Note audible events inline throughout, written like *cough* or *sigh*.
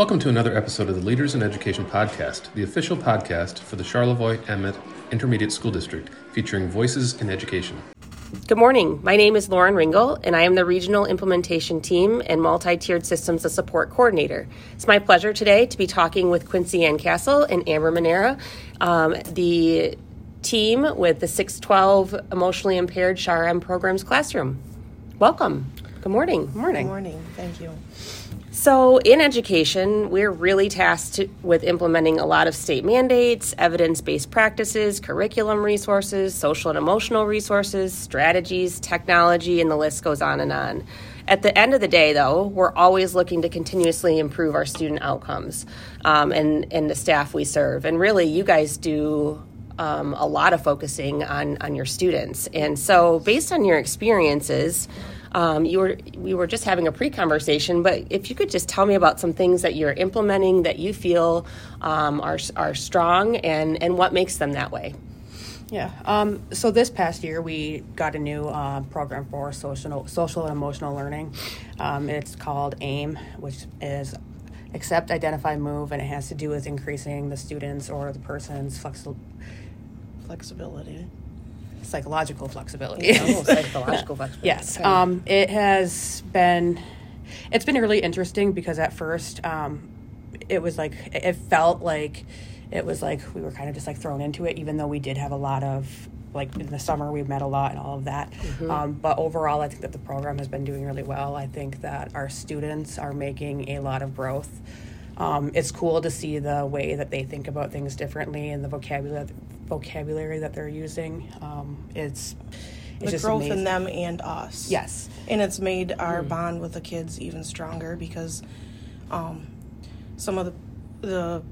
Welcome to another episode of the Leaders in Education podcast, the official podcast for the Charlevoix Emmet Intermediate School District, featuring voices in education. Good morning. My name is Lauren Ringle, and I am the Regional Implementation Team and Multi Tiered Systems of Support Coordinator. It's my pleasure today to be talking with Quincianne Castle and Amber Menara, um, the team with the 612 Emotionally Impaired SHARM Programs Classroom. Welcome. Good morning. Good morning. Good morning. Thank you. So, in education, we're really tasked with implementing a lot of state mandates, evidence based practices, curriculum resources, social and emotional resources, strategies, technology, and the list goes on and on. At the end of the day, though, we're always looking to continuously improve our student outcomes um, and, and the staff we serve. And really, you guys do um, a lot of focusing on, on your students. And so, based on your experiences, um, you were we were just having a pre-conversation, but if you could just tell me about some things that you're implementing that you feel um, are are strong and and what makes them that way. Yeah. Um, so this past year, we got a new uh, program for social, social and emotional learning. Um, it's called AIM, which is accept, identify, move, and it has to do with increasing the students or the person's flexi- flexibility psychological flexibility. Oh, *laughs* psychological flexibility. Yes. Okay. Um, it has been, it's been really interesting because at first um, it was like, it felt like it was like we were kind of just like thrown into it, even though we did have a lot of like in the summer we met a lot and all of that mm-hmm. um, but overall i think that the program has been doing really well i think that our students are making a lot of growth um, it's cool to see the way that they think about things differently and the vocabulary vocabulary that they're using. Um, it's it's the growth amazing. in them and us. Yes, and it's made our mm. bond with the kids even stronger because um, some of the the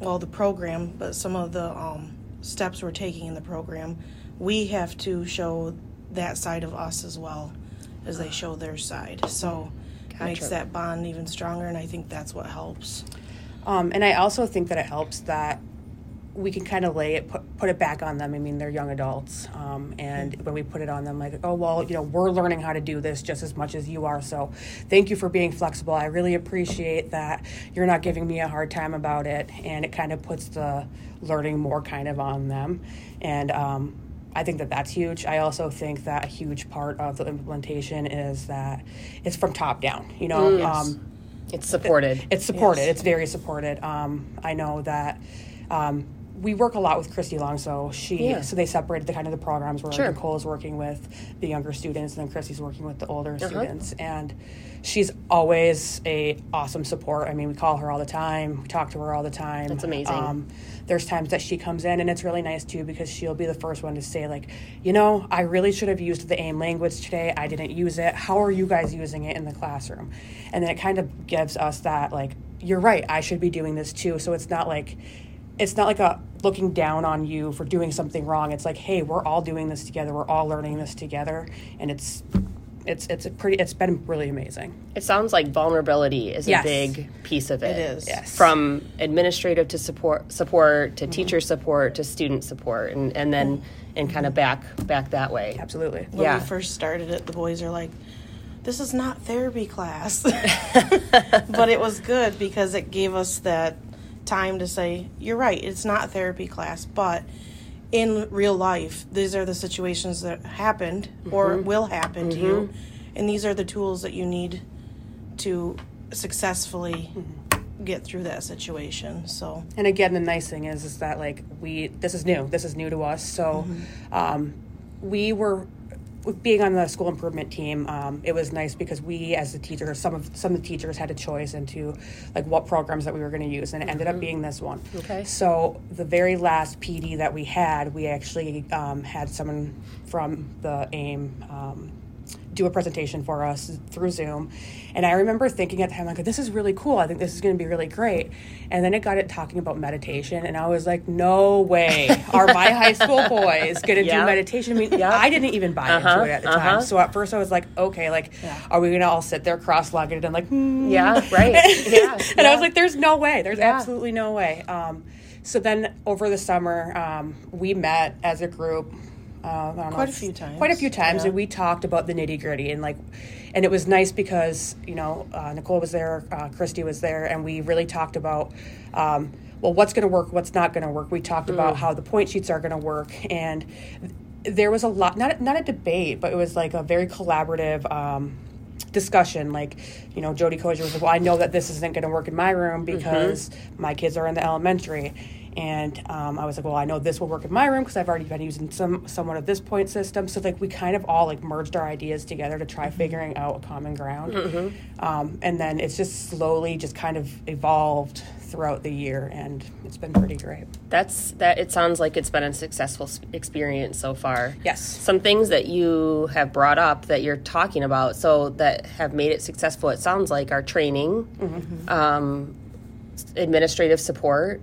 well the program, but some of the um, steps we're taking in the program, we have to show that side of us as well as they show their side. So gotcha. makes that bond even stronger, and I think that's what helps. Um, and I also think that it helps that we can kind of lay it, put, put it back on them. I mean, they're young adults. Um, and when we put it on them, like, oh, well, you know, we're learning how to do this just as much as you are. So thank you for being flexible. I really appreciate that you're not giving me a hard time about it. And it kind of puts the learning more kind of on them. And um, I think that that's huge. I also think that a huge part of the implementation is that it's from top down. You know, mm, yes. um, it's supported. It, it's supported. Yes. It's very supported. Um, I know that. Um, we work a lot with Christy Long, so she yeah. so they separated the kind of the programs where sure. Nicole is working with the younger students and then Christy's working with the older uh-huh. students and she's always a awesome support. I mean, we call her all the time, we talk to her all the time. That's amazing. Um, there's times that she comes in and it's really nice too because she'll be the first one to say like, you know, I really should have used the AIM language today. I didn't use it. How are you guys using it in the classroom? And then it kind of gives us that like, you're right. I should be doing this too. So it's not like it's not like a looking down on you for doing something wrong. It's like, hey, we're all doing this together. We're all learning this together, and it's it's it's a pretty it's been really amazing. It sounds like vulnerability is yes. a big piece of it. It is. Yes. From administrative to support support to mm-hmm. teacher support to student support and, and then mm-hmm. and kind of back back that way. Absolutely. When yeah. we first started it, the boys are like, This is not therapy class. *laughs* *laughs* but it was good because it gave us that time to say, you're right, it's not a therapy class, but in real life, these are the situations that happened mm-hmm. or will happen mm-hmm. to you, mm-hmm. and these are the tools that you need to successfully mm-hmm. get through that situation. So, and again, the nice thing is, is that like we, this is new, this is new to us, so mm-hmm. um, we were being on the school improvement team, um, it was nice because we, as the teachers, some of some of the teachers had a choice into like what programs that we were going to use, and it ended up mm-hmm. being this one. Okay. So the very last PD that we had, we actually um, had someone from the AIM um, do a presentation for us through Zoom. And I remember thinking at the time, like, this is really cool. I think this is going to be really great. And then it got it talking about meditation, and I was like, no way *laughs* are my high school boys going to do meditation. I mean, yeah. I didn't even buy uh-huh, into it at the uh-huh. time. So at first I was like, okay, like, yeah. are we going to all sit there cross legged and like, mm. yeah, right. *laughs* Yeah. and. I was like, there's no way. There's absolutely no way. Um, so then over the summer, um, we met as a group Uh, I don't know, Quite a few times, Quite a few times, yeah. and we talked about the nitty gritty and like, and it was nice because you know uh, Nicole was there, uh, Christy was there, and we really talked about. Um, well, what's going to work? What's not going to work? We talked about how the point sheets are going to work, and there was a lot not not a debate, but it was like a very collaborative um, discussion. Like, you know, Jody Kozier was like, "Well, I know that this isn't going to work in my room because my kids are in the elementary." And um, I was like, "Well, I know this will work in my room because I've already been using some somewhat of this point system." So like, we kind of all like merged our ideas together to try figuring out a common ground. Um, and then it's just slowly just kind of evolved throughout the year, and it's been pretty great. That's that. It sounds like it's been a successful experience so far. Yes. Some things that you have brought up that you're talking about, so that have made it successful. It sounds like our training, um, administrative support,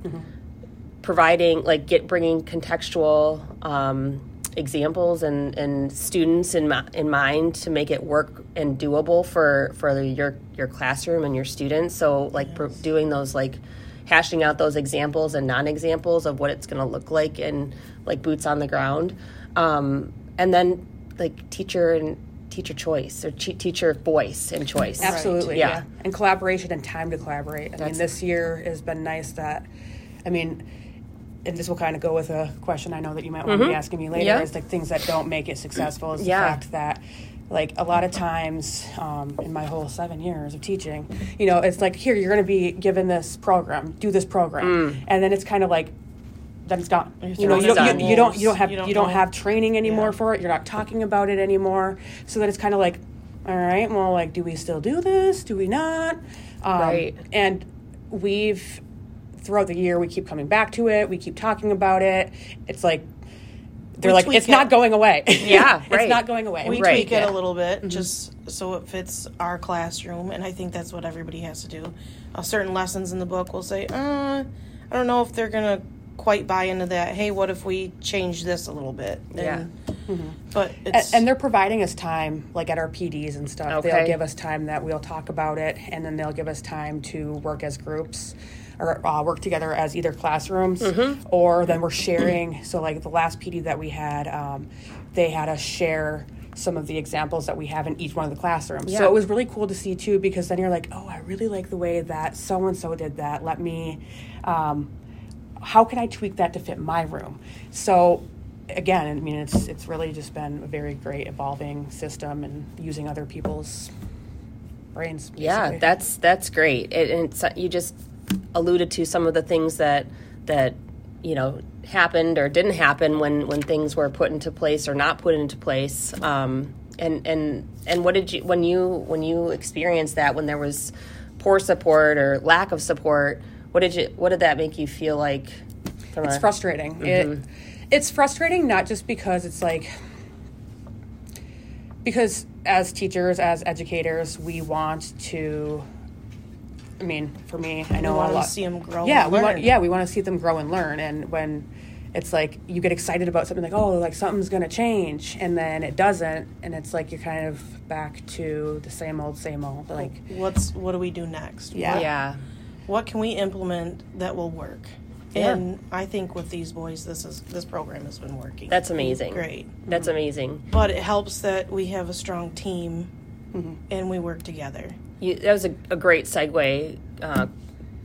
providing like get bringing contextual um, examples and, and students in mi- in mind to make it work and doable for for your your classroom and your students. So like pro- doing those like hashing out those examples and non-examples of what it's going to look like and like boots on the ground, um, and then like teacher and teacher choice or che- teacher voice and choice. Absolutely, Yeah. yeah. And collaboration and time to collaborate. I mean, this year has been nice that, I mean, and this will kind of go with a question I know that you might want to be asking me later Mm-hmm. Yeah. is like things that don't make it successful is Yeah. the fact that like a lot of times um, in my whole seven years of teaching, you know, it's like here you're going to be given this program, do this program, and then it's kind of like then it's done. You know, you don't, you, you don't you don't have You you don't don't, have training anymore Yeah. for it. You're not talking about it anymore. So then it's kind of like, all right, well, like, do we still do this? Do we not? Um, Right. And we've throughout the year we keep coming back to it. We keep talking about it. It's like they're We like it's not going away. *laughs* Yeah, right. it's not going away. we Right. tweak it Yeah. a little bit just so it fits our classroom and i think that's what everybody has to do uh, certain lessons in the book will say uh, i don't know if they're gonna quite buy into that hey what if we change this a little bit Yeah. And- but A- it's and they're providing us time, like at our PDs and stuff. Okay. They'll give us time that we'll talk about it, and then they'll give us time to work as groups or uh, work together as either classrooms or then we're sharing. So, like the last PD that we had, um, they had us share some of the examples that we have in each one of the classrooms. So it was really cool to see too, because then you're like, oh, I really like the way that so and so did that. Let me. Um, how can I tweak that to fit my room? So again, I mean, it's it's really just been a very great evolving system and using other people's brains. Yeah, that's that's great. It, and it's, you just alluded to some of the things that that you know happened or didn't happen when when things were put into place or not put into place. Um, and and and what did you when you when you experienced that when there was poor support or lack of support? What did you what did that make you feel like? It's a- frustrating. It it's frustrating not just because it's like because as teachers, as educators, we want to. I mean, for me, I know we a lot. to see them grow yeah, and we learn. want, yeah, we want to see them grow and learn. And when it's like you get excited about something, like oh, like something's going to change, and then it doesn't, and it's like you're kind of back to the same old, same old. Like what's what do we do next Yeah. what, yeah, what can we implement that will work Yeah. and i think with these boys this is this program has been working that's amazing. great That's amazing. but it helps that we have a strong team Mm-hmm. and we work together You, that was a, a great segue, uh,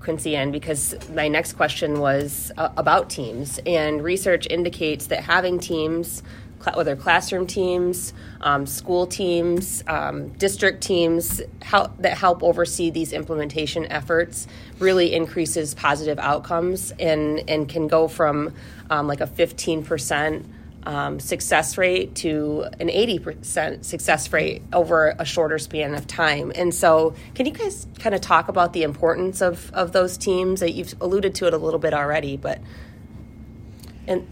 Quincianne, because my next question was uh, about teams. And research indicates that having teams, cl- whether classroom teams, um, school teams, um, district teams, that help oversee these implementation efforts, really increases positive outcomes and, and can go from um, like a 15% um, success rate to an 80% success rate over a shorter span of time. And so, can you guys kind of talk about the importance of, of those teams? That you've alluded to it a little bit already, but and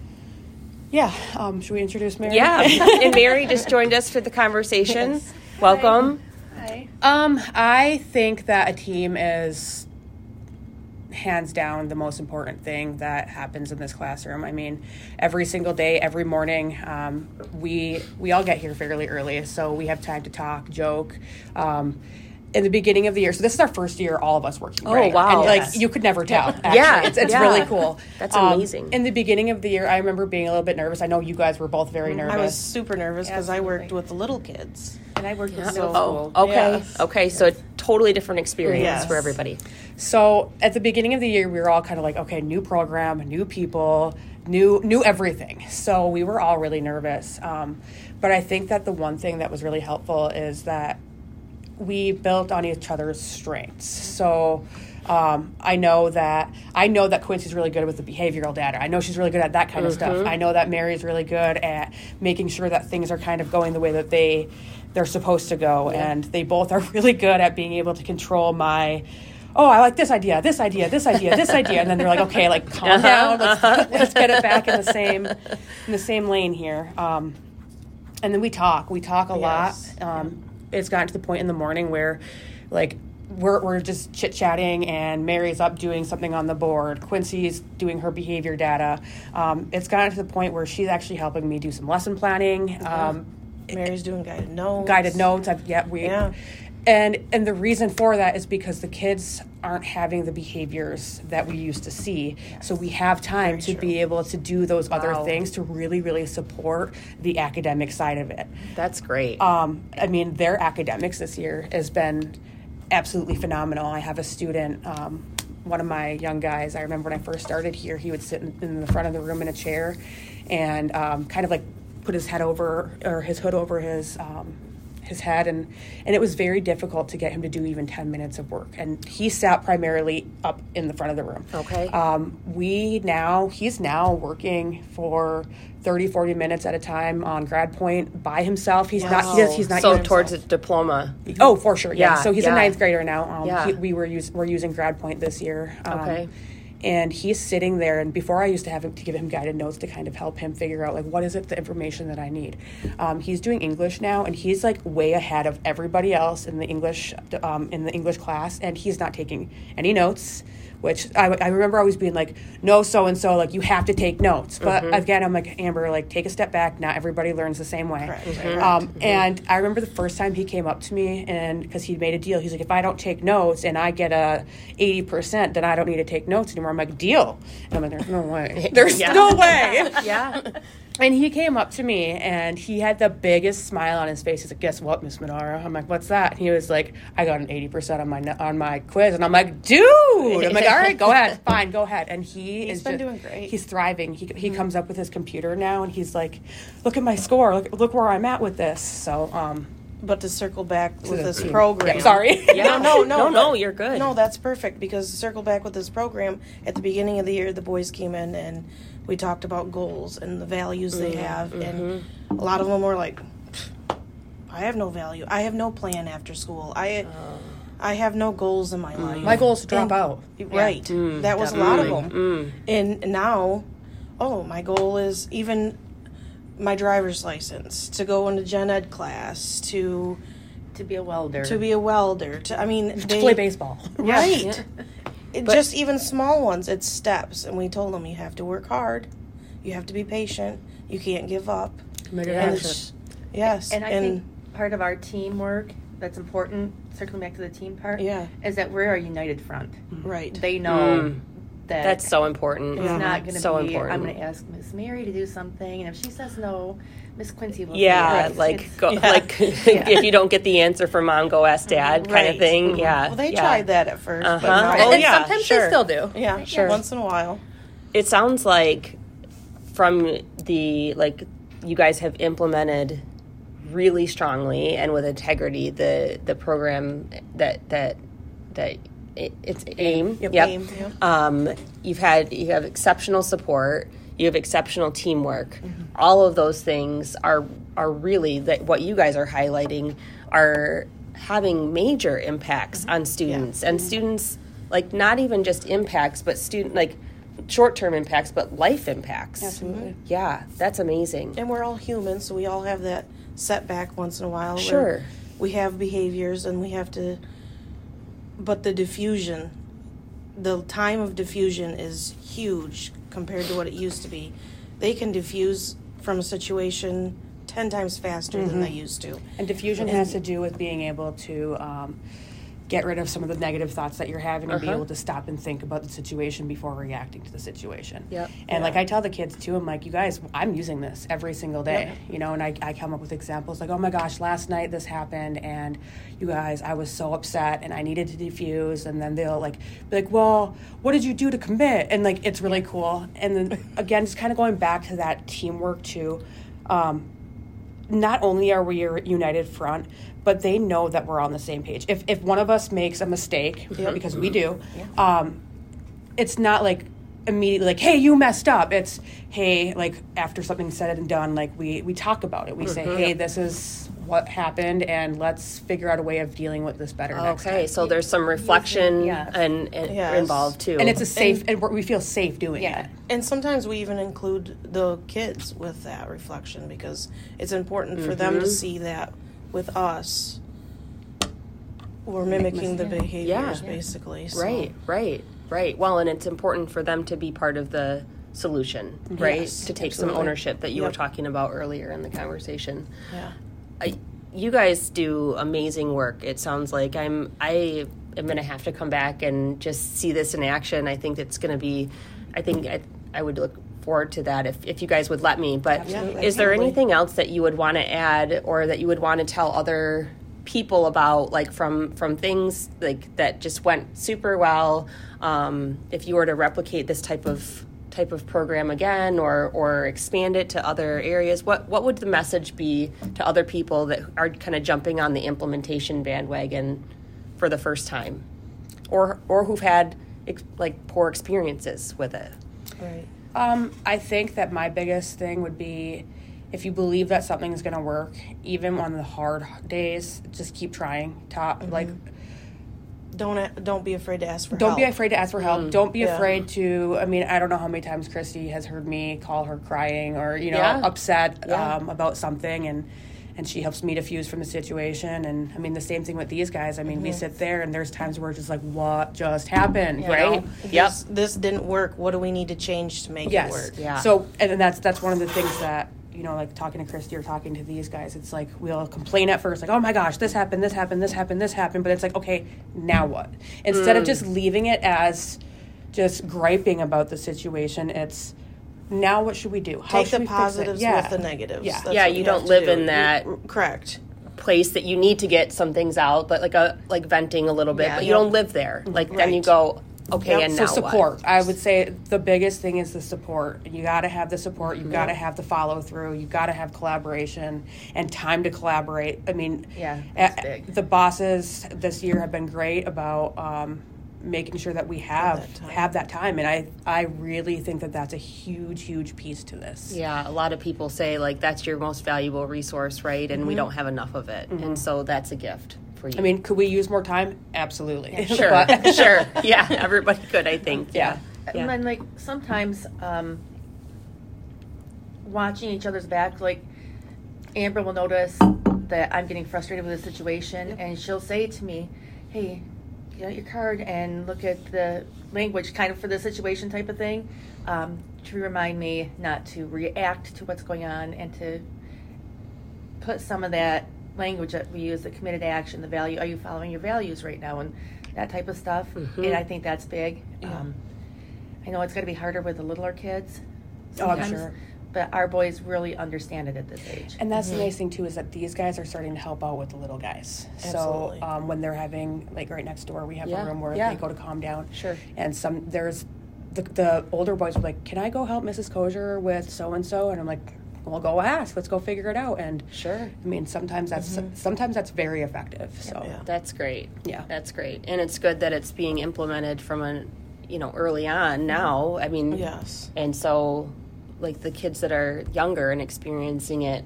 yeah, um, should we introduce Mary? yeah, *laughs* and Mary just joined us for the conversation. Welcome. Hi. Um, I think that a team is hands down the most important thing that happens in this classroom. I mean, every single day, every morning, um, we we all get here fairly early, so we have time to talk, joke. Um, in the beginning of the year, so this is our first year, all of us working. Oh, right? wow. And like you could never tell. Actually. Yeah, it's, it's yeah. really cool. That's Um, amazing. in the beginning of the year, I remember being a little bit nervous. I know you guys were both very nervous. I was super nervous because I worked with the little kids. And I worked with So- middle school. Oh, okay. Yes. Okay, so a totally different experience Yes. for everybody. So at the beginning of the year, we were all kind of like, okay, new program, new people, new new everything. So we were all really nervous. Um, but I think that the one thing that was really helpful is that we built on each other's strengths. So um, I know that I know that Quincy's really good with the behavioral data. I know she's really good at that kind of stuff. I know that Mary's really good at making sure that things are kind of going the way that they they're supposed to go, and they both are *laughs* really good at being able to control my. Oh, I like this idea, this idea, this idea, this idea, and then they're like, okay, like calm down, let's, *laughs* let's get it back in the same *laughs* in the same lane here. Um, and then we talk. We talk a Yes. lot. Um, it's gotten to the point in the morning where, like, we're, we're just chit chatting, and Mary's up doing something on the board. Quincy's doing her behavior data. Um, it's gotten to the point where she's actually helping me do some lesson planning, um, Mary's doing guided notes. guided notes. I've, yeah, we. Yeah. And and the reason for that is because the kids aren't having the behaviors that we used to see. So we have time to be able to do those other things to really, really support the academic side of it. That's great. Um, I mean, their academics this year has been absolutely phenomenal. I have a student, um, one of my young guys. I remember when I first started here, he would sit in, in the front of the room in a chair, and um, kind of like put his head over or his hood over his. Um, his head and and it was very difficult to get him to do even 10 minutes of work and he sat primarily up in the front of the room Okay. um, we now he's now working for 30 40 minutes at a time on grad point by himself he's not he does, he's not so towards a diploma. oh for sure yeah, Yeah, so he's yeah. a ninth grader now um, Yeah. he, we were use, we're using grad point this year um, Okay. And he's sitting there and before i used to have him to give him guided notes to kind of help him figure out like what is it the information that i need? Um, he's doing english now and he's like way ahead of everybody else in the english um, in the english class and he's not taking any notes which I, I remember always being like no so and so like you have to take notes but Mm-hmm. again i'm like amber like take a step back not everybody learns the same way Correct, Mm-hmm. right. um, and I remember the first time he came up to me, and because he'd made a deal, he's like, "If I don't take notes and I get a eighty percent, then I don't need to take notes anymore." I'm like, "Deal," and I'm like, "There's no way. *laughs* There's Yeah. no way." *laughs* Yeah. *laughs* and he came up to me, and he had the biggest smile on his face. He's like, "Guess what, Miss Madara?" I'm like, "What's that?" And he was like, "I got an eighty percent on my on my quiz," and I'm like, "Dude," I'm like, "All right, go ahead, *laughs* fine, go ahead." And he He's is been ju- doing great. He's thriving. He he comes up with his computer now, and he's like, "Look at my score. Look look where I'm at with this." So um. But to circle back with this team. program. Yeah, sorry. Yeah. *laughs* No, *laughs* no, No, no, but- you're good. No, that's perfect because to circle back with this program, at the beginning of the year, the boys came in and we talked about goals and the values they mm-hmm, have, and mm-hmm. a lot of them were like, "I have no value. I have no plan after school. I, oh. I have no goals in my mm. life. My goal is to drop And- out. Right. Mm, that was a lot of them. Mm. And now, oh, my goal is even my driver's license to go into gen ed class to To be a welder. to be a welder. To I mean, *laughs* To play baseball. Right. It, just even small ones, it's steps. And we told them you have to work hard, you have to be patient, you can't give up. Make it And happen. yes. And I think part of our teamwork that's important, circling back to the team part, Yeah. is that we're a united front. Mm-hmm. right. They mm. know that That's so important. it's not uh-huh. going to so be. important. I'm going to ask Miss Mary to do something, and if she says no, Miss Quincy will. yeah, say yes. like It's- go, *laughs* Yeah. like *laughs* if you don't get the answer from mom, go ask dad, kind of Right. thing. Yeah. well, they yeah. tried that at 1st Uh-huh. but now, Oh, and yeah, sometimes sure. they still do. yeah, Sure. once in a while. It sounds like from the like you guys have implemented really strongly and with integrity the the program that that that it, it's aim. Yep. Yep. AIM, yep. Um, you've had you have exceptional support. You have exceptional teamwork. All of those things are are really that what you guys are highlighting are having major impacts mm-hmm. on students and students like not even just impacts but student like short term impacts but life impacts. Absolutely. Yeah, that's amazing. And we're all human, so we all have that setback once in a while. Sure. We have behaviors and we have to, but the diffusion, the time of diffusion is huge compared to what it used to be. They can diffuse from a situation 10 times faster than they used to. And diffusion has to do with being able to um, get rid of some of the negative thoughts that you're having and be Uh-huh. able to stop and think about the situation before reacting to the situation. Yep. And like I tell the kids too, I'm like, you guys, I'm using this every single day, you know, and I, I come up with examples like, oh my gosh, last night this happened, and you guys, I was so upset and I needed to defuse, and then they'll like be like, well, what did you do to commit? And like, it's really cool. And then again, just kind of going back to that teamwork too. Um, not only are we a united front, but they know that we're on the same page. If if one of us makes a mistake, because we do, um, it's not like immediately like, "Hey, you messed up." It's, "Hey, like after something's said and done, like we we talk about it. We say, mm-hmm. "Hey, this is what happened, and let's figure out a way of dealing with this better next Okay, time." so there's some reflection Yes. and, and Yes. involved too. And it's a safe, and, we're, we feel safe doing Yeah. it. And sometimes we even include the kids with that reflection because it's important for them to mm-hmm. see that with us. We're mimicking the behaviors Yeah. basically. So. Right, right, right. Well, and it's important for them to be part of the solution, right? Yes, to take some ownership that you were talking about earlier in the conversation. Yeah. I, you guys do amazing work. It sounds like I'm. I am going to have to come back and just see this in action. I think it's going to be. I think I, I would look forward to that if, if you guys would let me. But Absolutely. is there anything else that you would want to add or that you would want to tell other people about, like from from things like that just went super well? Um, if you were to replicate this type of type of program again or or expand it to other areas what what would the message be to other people that are kind of jumping on the implementation bandwagon for the first time or or who've had ex- like poor experiences with it Right. Um, I think that my biggest thing would be if you believe that something is going to work, even on the hard days, just keep trying. Top, mm-hmm. like, Don't uh, don't be afraid to ask for don't help. be afraid to ask for help. Mm. Don't be Yeah. afraid to. I mean, I don't know how many times Christy has heard me call her crying or you know Yeah. upset Yeah. um, about something, and and she helps me diffuse from the situation. And I mean, the same thing with these guys. I mean, we mm-hmm. sit there, and there's times where it's just like, what just happened, you right know? yep This, this didn't work. What do we need to change to make Yes. it work? Yeah. So, and that's that's one of the things that you know, like talking to Christy or talking to these guys. It's like we'll complain at first, like, "Oh my gosh, this happened, this happened, this happened, this happened," but it's like, okay, now what? Instead of mm. just leaving it as just griping about the situation, it's now what should we do? How Take should the we fix it? positives Yeah. with the negatives. Yeah. That's Yeah, what you don't live do. in that- You- correct. place that you need to get some things out but like a like venting a little bit Yeah. but you Yep. don't live there like then you go okay Yep. and so support what? i would say the biggest thing is the support. You got to have the support. You got to have the follow through you got to have collaboration and time to collaborate. I mean Yeah, uh, the bosses this year have been great about um, making sure that we have that time. have that time and i i really think that that's a huge huge piece to this. Yeah, a lot of people say like that's your most valuable resource, right? And we don't have enough of it, and so that's a gift for you. i mean could we use more time absolutely *laughs* sure, But- *laughs* sure, yeah, everybody could, I think. yeah Yeah. And then, like, sometimes um, watching each other's back, like, Amber will notice that I'm getting frustrated with the situation, and she'll say to me, Hey, get out your card and look at the language kind of for the situation type of thing um, to remind me not to react to what's going on and to put some of that language that we use the committed action the value are you following your values right now and that type of stuff Mm-hmm. and i think that's big um, i know it's going to be harder with the littler kids Oh, I'm sure. but our boys really understand it at this age And that's the nice thing too is that these guys are starting to help out with the little guys. Absolutely. So um, when they're having like right next door, we have Yeah, a room where yeah. they go to calm down. Sure. And some there's the the older boys were like, "Can I go help Mrs. Kosher with so and so?" And I'm like, "Well, go ask. Let's go figure it out." And Sure. I mean, sometimes that's mm-hmm. sometimes that's very effective. So Yeah. That's great. Yeah. that's great, and it's good that it's being implemented from a, you know, early on mm-hmm. now. I mean, Yes. and so like the kids that are younger and experiencing it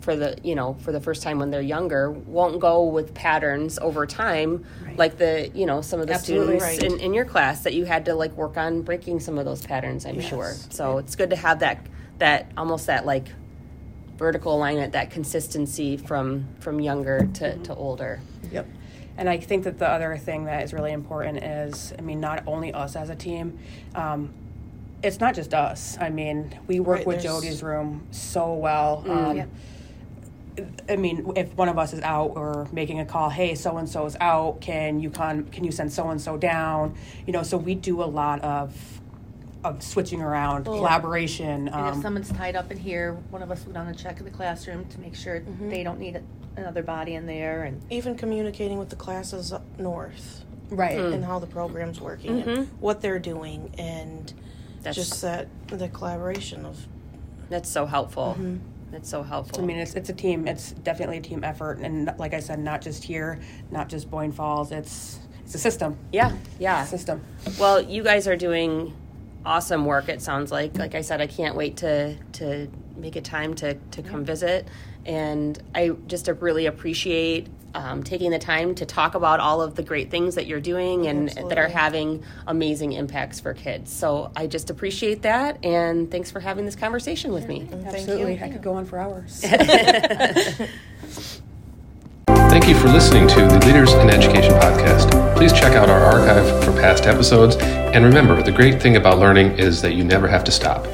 for the you know for the first time when they're younger won't go with patterns over time Right. like the you know some of the Absolutely. students Right. in, in your class that you had to like work on breaking some of those patterns i'm sure Yes. so it's good to have that that almost that like vertical alignment that consistency from from younger to, to older Yep. And I think that the other thing that is really important is, I mean, not only us as a team, um, it's not just us. I mean, we work Right, with there's- Jody's room so well. Um, Yeah. I mean, if one of us is out or making a call, hey, so and so is out, can you con can you send so and so down? You know, so we do a lot of of switching around, collaboration. And if Um, someone's tied up in here, one of us will go down and check in the classroom to make sure Mm-hmm. they don't need another body in there. And Even communicating with the classes up north right. and how the program's working and what they're doing and That's- just that the collaboration of That's so helpful. That's so helpful. I mean, it's it's a team. It's definitely a team effort, and like I said, not just here, not just Boyne Falls. It's it's a system. yeah, yeah. System. Well, you guys are doing awesome work. It sounds like. Like I said, I can't wait to to make a time to to come visit, and I just really appreciate um, taking the time to talk about all of the great things that you're doing and that are having amazing impacts for kids. So I just appreciate that, and thanks for having this conversation with me. thank Absolutely, you. I could go on for hours. *laughs* Thank you for listening to the Leaders in Education podcast. Please check out our archive for past episodes. And remember, the great thing about learning is that you never have to stop.